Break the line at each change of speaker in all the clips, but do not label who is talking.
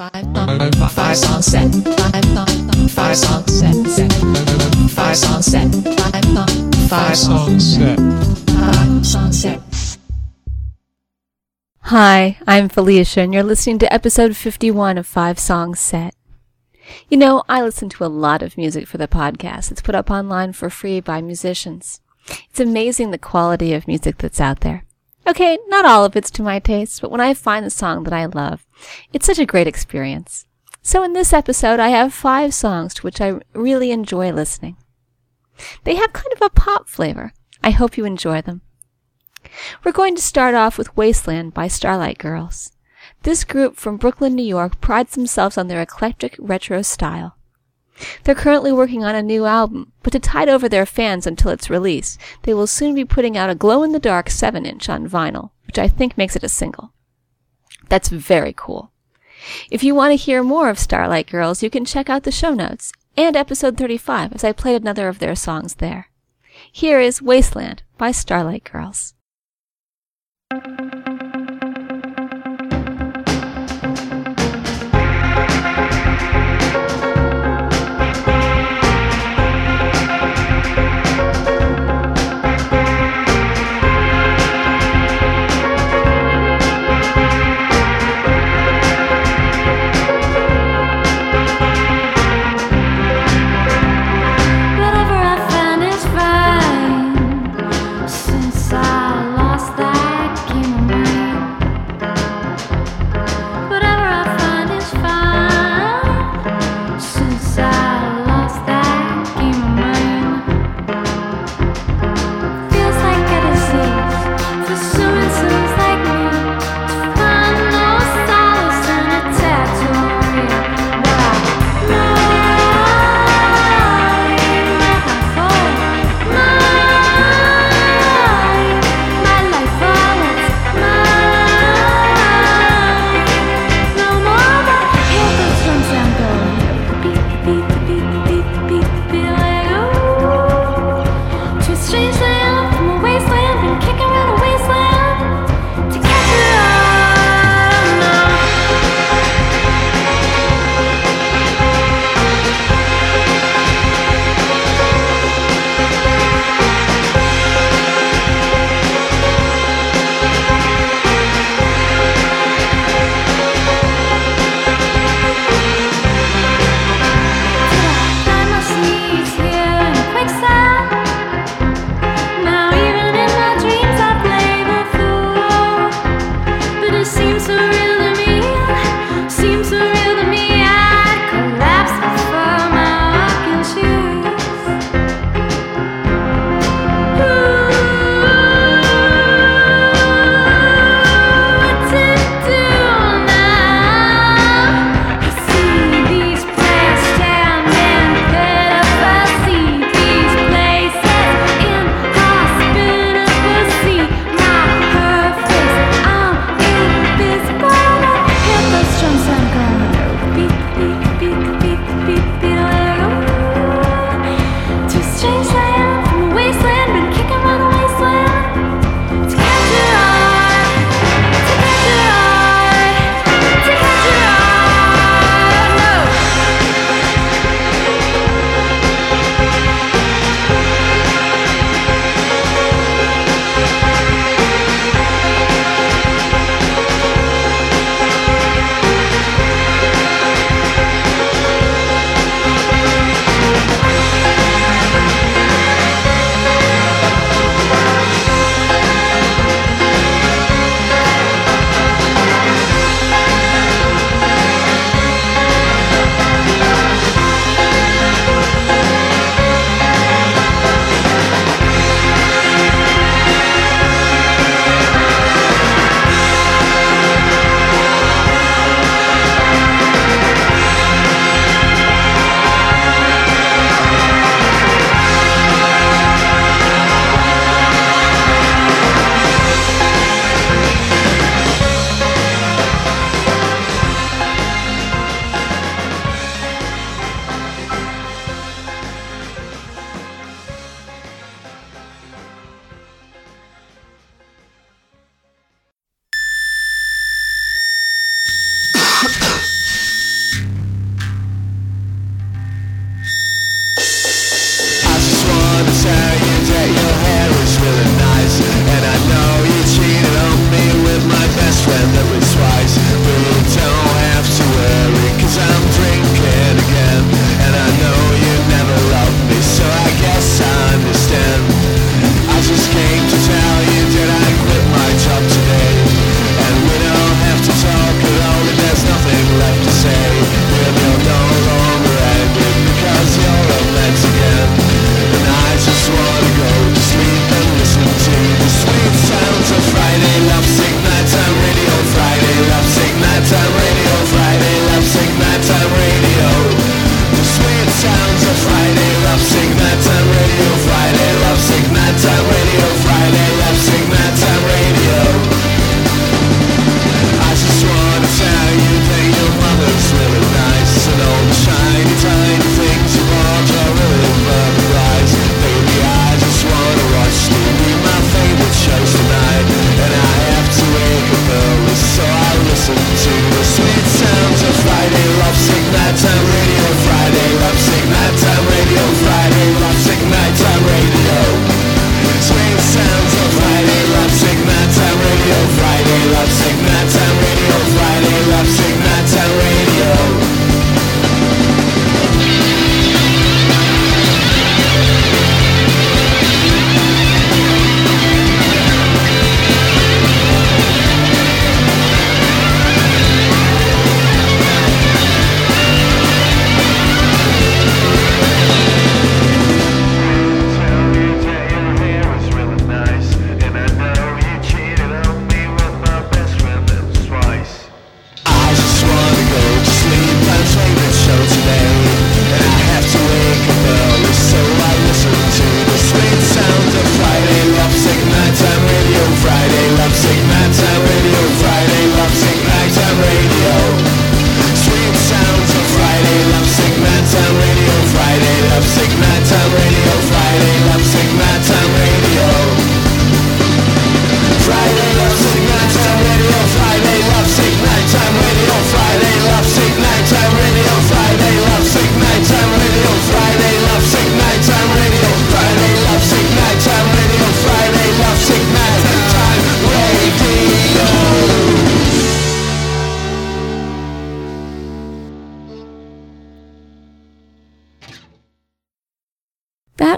five, five set, five, five, five set, five song set, five, five song set, five song set.
Hi, I'm Felicia, and you're listening to episode 51 of Five Songs Set. You know, I listen to a lot of music for the podcast. It's put up online for free by musicians. It's amazing the quality of music that's out there. Okay, not all of it's to my taste, but when I find the song that I love, it's such a great experience. So in this episode, I have five songs to which I really enjoy listening. They have kind of a pop flavor. I hope you enjoy them. We're going to start off with Wasteland by Starlight Girls. This group from Brooklyn, New York prides themselves on their eclectic retro style. They're currently working on a new album, but to tide over their fans until its release, they will soon be putting out a glow in the dark 7 inch on vinyl, which I think makes it a single. That's very cool. If you want to hear more of Starlight Girls, you can check out the show notes and episode 35 as I played another of their songs there. Here is Wasteland by Starlight Girls.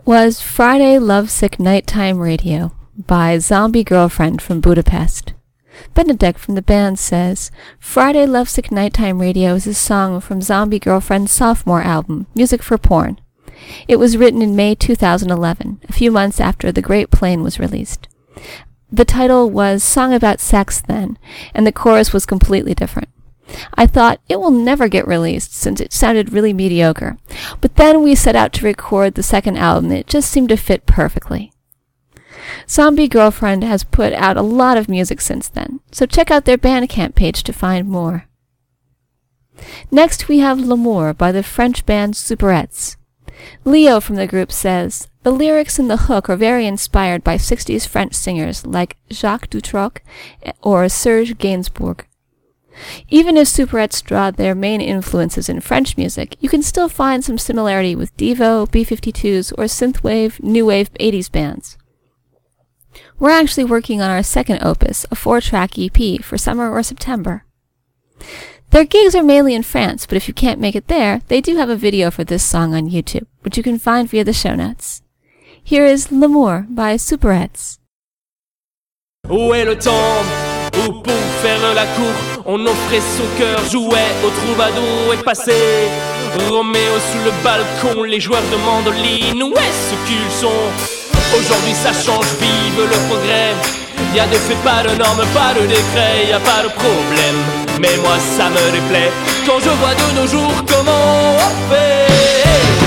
That
was Friday Lovesick Nighttime Radio by Zombie Girlfriend from Budapest. Benedek from the band says, Friday Lovesick Nighttime Radio is a song from Zombie Girlfriend's sophomore album, Music for Porn. It was written in May 2011, a few months after The Great Plane was released. The title was Song About Sex then, and the chorus was completely different. I thought it will never get released since it sounded really mediocre. But then we set out to record the second album and it just seemed to fit perfectly. Zombie Girlfriend has put out a lot of music since then, so check out their Bandcamp page to find more. Next we have L'amour by the French band Superettes. Leo from the group says, the lyrics and the hook are very inspired by 60s French singers like Jacques Dutronc or Serge Gainsbourg. Even if Superettes draw their main influences in French music, you can still find some similarity with Devo, B-52s, or synthwave, new wave 80s bands. We're actually working on our second opus, a four-track EP, for summer or September. Their gigs are mainly in France, but if you can't make it there, they do have a video for this song on YouTube, which you can find via the show notes. Here is L'amour by Superettes.
Où est le temps où pour faire la on offrait son cœur, jouait au troubadour et passé Roméo sous le balcon, les joueurs de mandoline, où est-ce qu'ils sont. Aujourd'hui ça change, vive le progrès. Y a des faits, pas de normes, pas de décret, y a pas de problème. Mais moi ça me déplaît. Quand je vois de nos jours comment on fait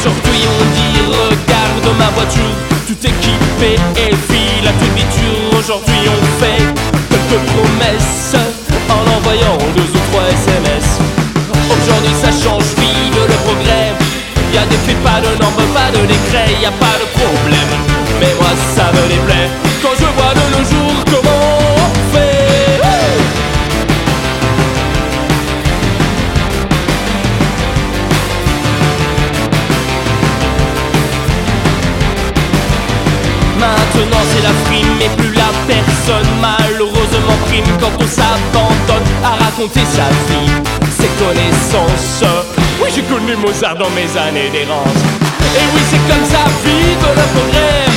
Aujourd'hui on dit regarde ma voiture. Tout équipé et file à toute Aujourd'hui on fait quelques promesses En envoyant deux ou trois SMS Aujourd'hui ça change, vive le progrès. Y a des faits, pas de normes, pas de décret, y a pas de problème. Mais moi ça me déplaît sa vie, ses connaissances. Oui j'ai connu Mozart dans mes années d'errance. Et oui c'est comme ça, le progrès. Mais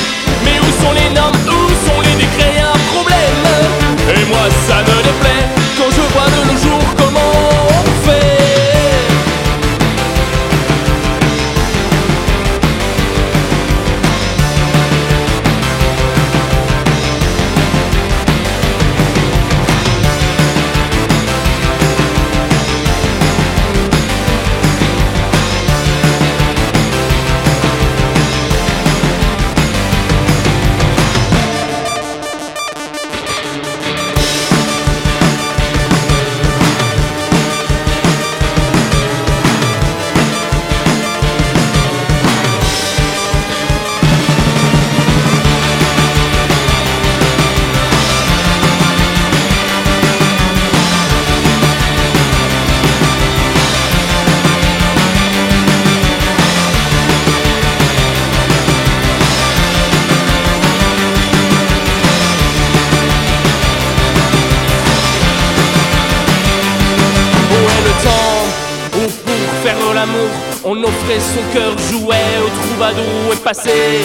Son cœur jouet au troubadour et passé.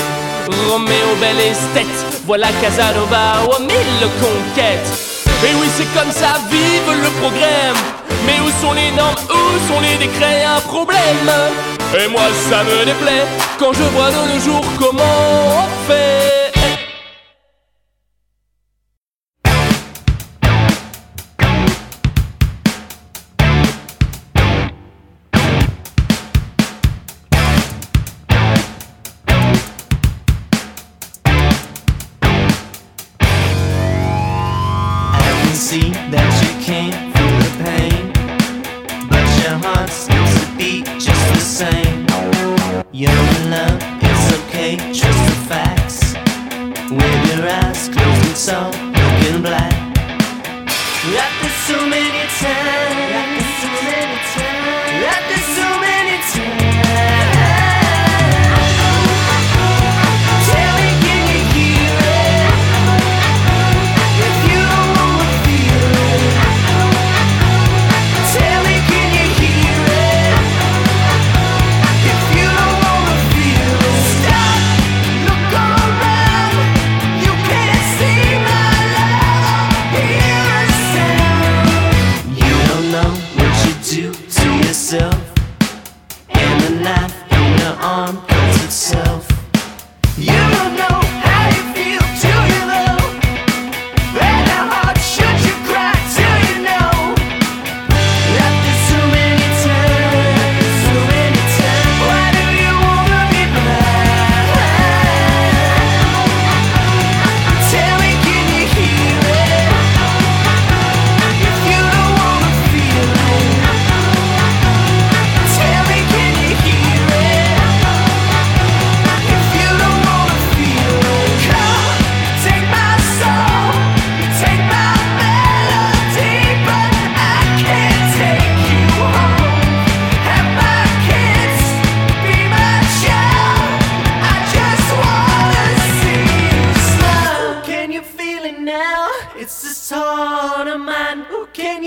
Roméo, belle esthète, voilà Casanova aux mille conquêtes. Et oui, c'est comme ça, vive le progrès. Mais où sont les normes, où sont les décrets Un problème? Et moi, ça me déplaît quand je vois de nos jours comment on fait.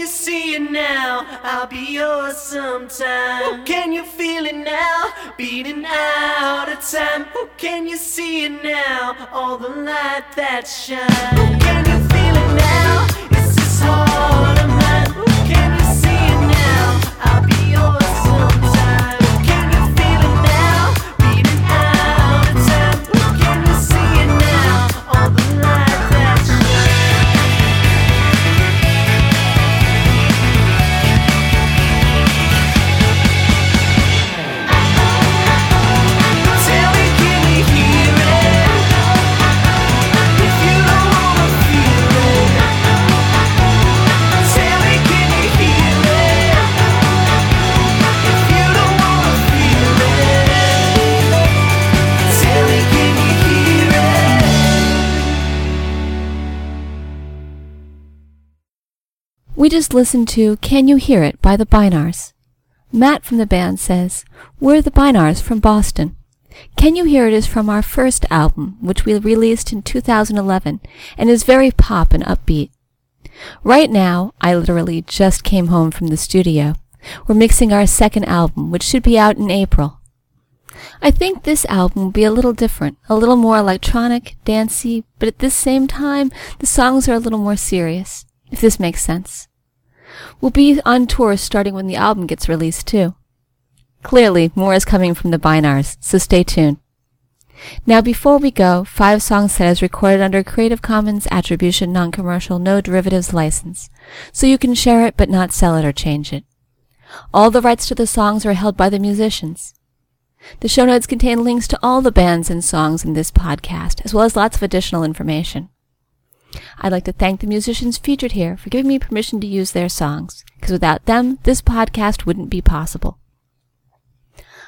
You see it now? I'll be yours sometime. Can you feel it now? Beating out of time. Can you see it now? All the light that shines. Can you feel it now? It's this heart
We just listened to Can You Hear It by the Binars. Matt from the band says, We're the Binars from Boston. Can You Hear It is from our first album, which we released in 2011, and is very pop and upbeat. Right now, I literally just came home from the studio. We're mixing our second album, which should be out in April. I think this album will be a little different, a little more electronic, dancey, but at the same time, the songs are a little more serious, if this makes sense. We'll be on tour starting when the album gets released, too. Clearly, more is coming from the Binars, so stay tuned. Now, before we go, Five Song Set is recorded under Creative Commons Attribution Non-Commercial No Derivatives license, so you can share it but not sell it or change it. All the rights to the songs are held by the musicians. The show notes contain links to all the bands and songs in this podcast, as well as lots of additional information. I'd like to thank the musicians featured here for giving me permission to use their songs, because without them, this podcast wouldn't be possible.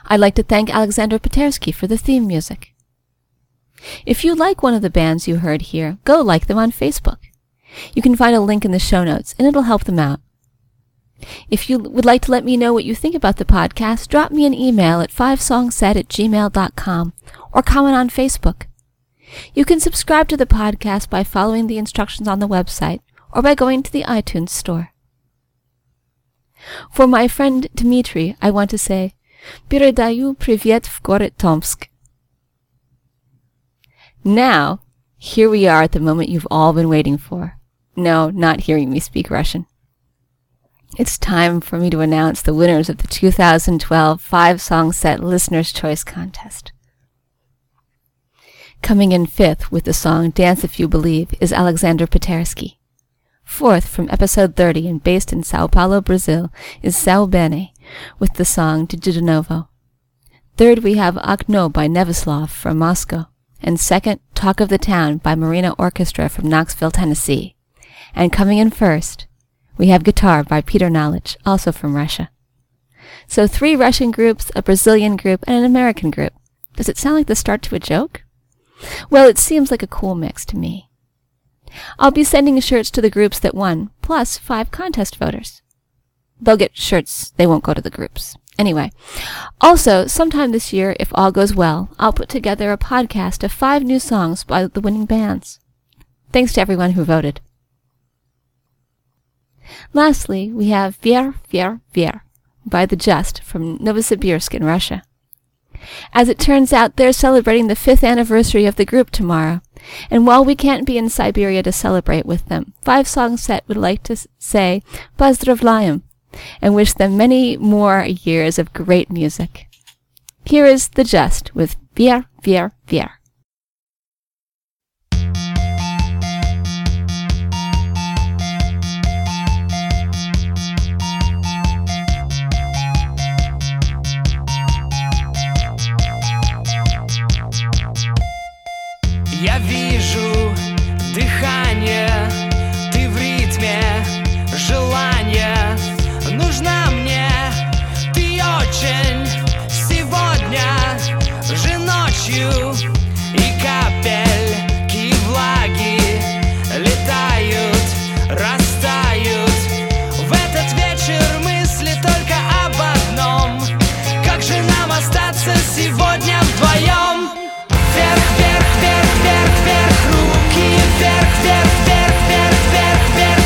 I'd like to thank Alexander Patersky for the theme music. If you like one of the bands you heard here, go like them on Facebook. You can find a link in the show notes, and it'll help them out. If you would like to let me know what you think about the podcast, drop me an email at fivesongset at gmail.com or comment on Facebook. You can subscribe to the podcast by following the instructions on the website or by going to the iTunes store. For my friend Dmitri, I want to say, Передаю привет в город Tomsk. Now, here we are at the moment you've all been waiting for. No, not hearing me speak Russian. It's time for me to announce the winners of the 2012 five song set Listener's Choice Contest. Coming in fifth with the song Dance If You Believe is Alexander Patersky. Fourth from episode 30 and based in Sao Paulo, Brazil is Sao Bene with the song De Novo. Third we have Okno by Nevislov from Moscow. And second, Talk of the Town by Marina Orchestra from Knoxville, Tennessee. And coming in first, we have Guitar by Peter Knowledge, also from Russia. So three Russian groups, a Brazilian group, and an American group. Does it sound like the start to a joke? Well, it seems like a cool mix to me. I'll be sending shirts to the groups that won, plus five contest voters. They'll get shirts, they won't go to the groups. Anyway, also, sometime this year, if all goes well, I'll put together a podcast of five new songs by the winning bands. Thanks to everyone who voted. Lastly, we have Vier, Vier, Vier by The Just from Novosibirsk in Russia. As it turns out, they're celebrating the fifth anniversary of the group tomorrow. And while we can't be in Siberia to celebrate with them, Five Song Set would like to say Pozdravlayam and wish them many more years of great music. Here is The Just with Vier, Vier, Vier.
Остаться сегодня вдвоем? Вверх, вверх, вверх, вверх, вверх, руки вверх, вверх, вверх, вверх, вверх, вверх,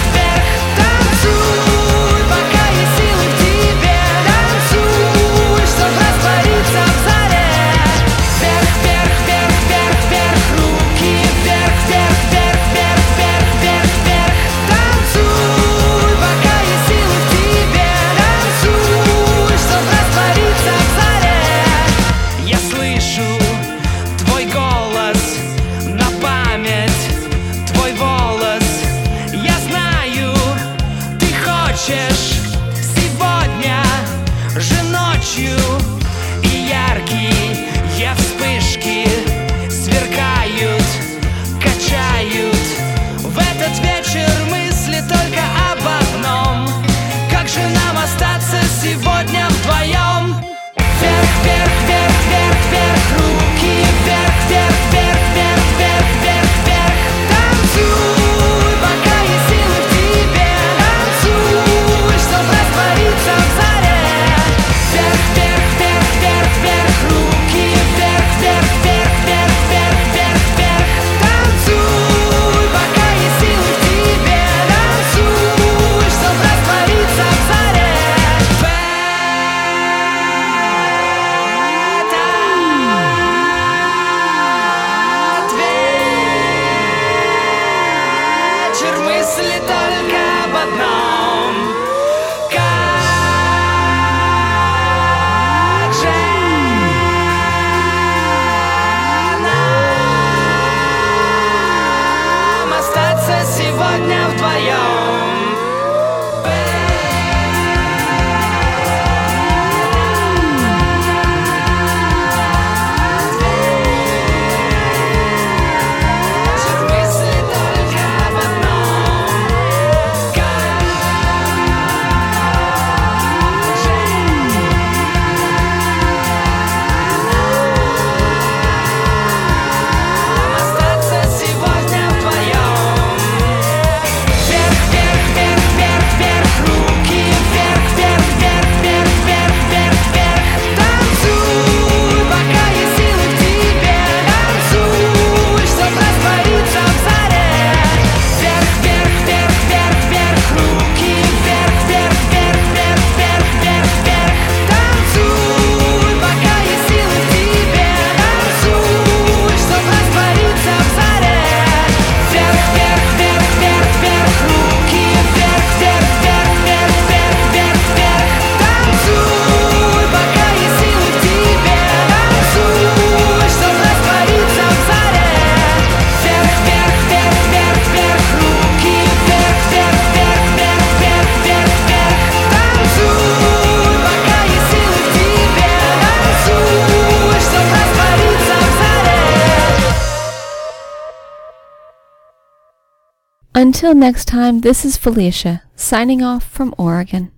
Until next time, this is Felicia, signing off from Oregon.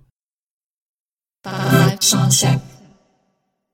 Five.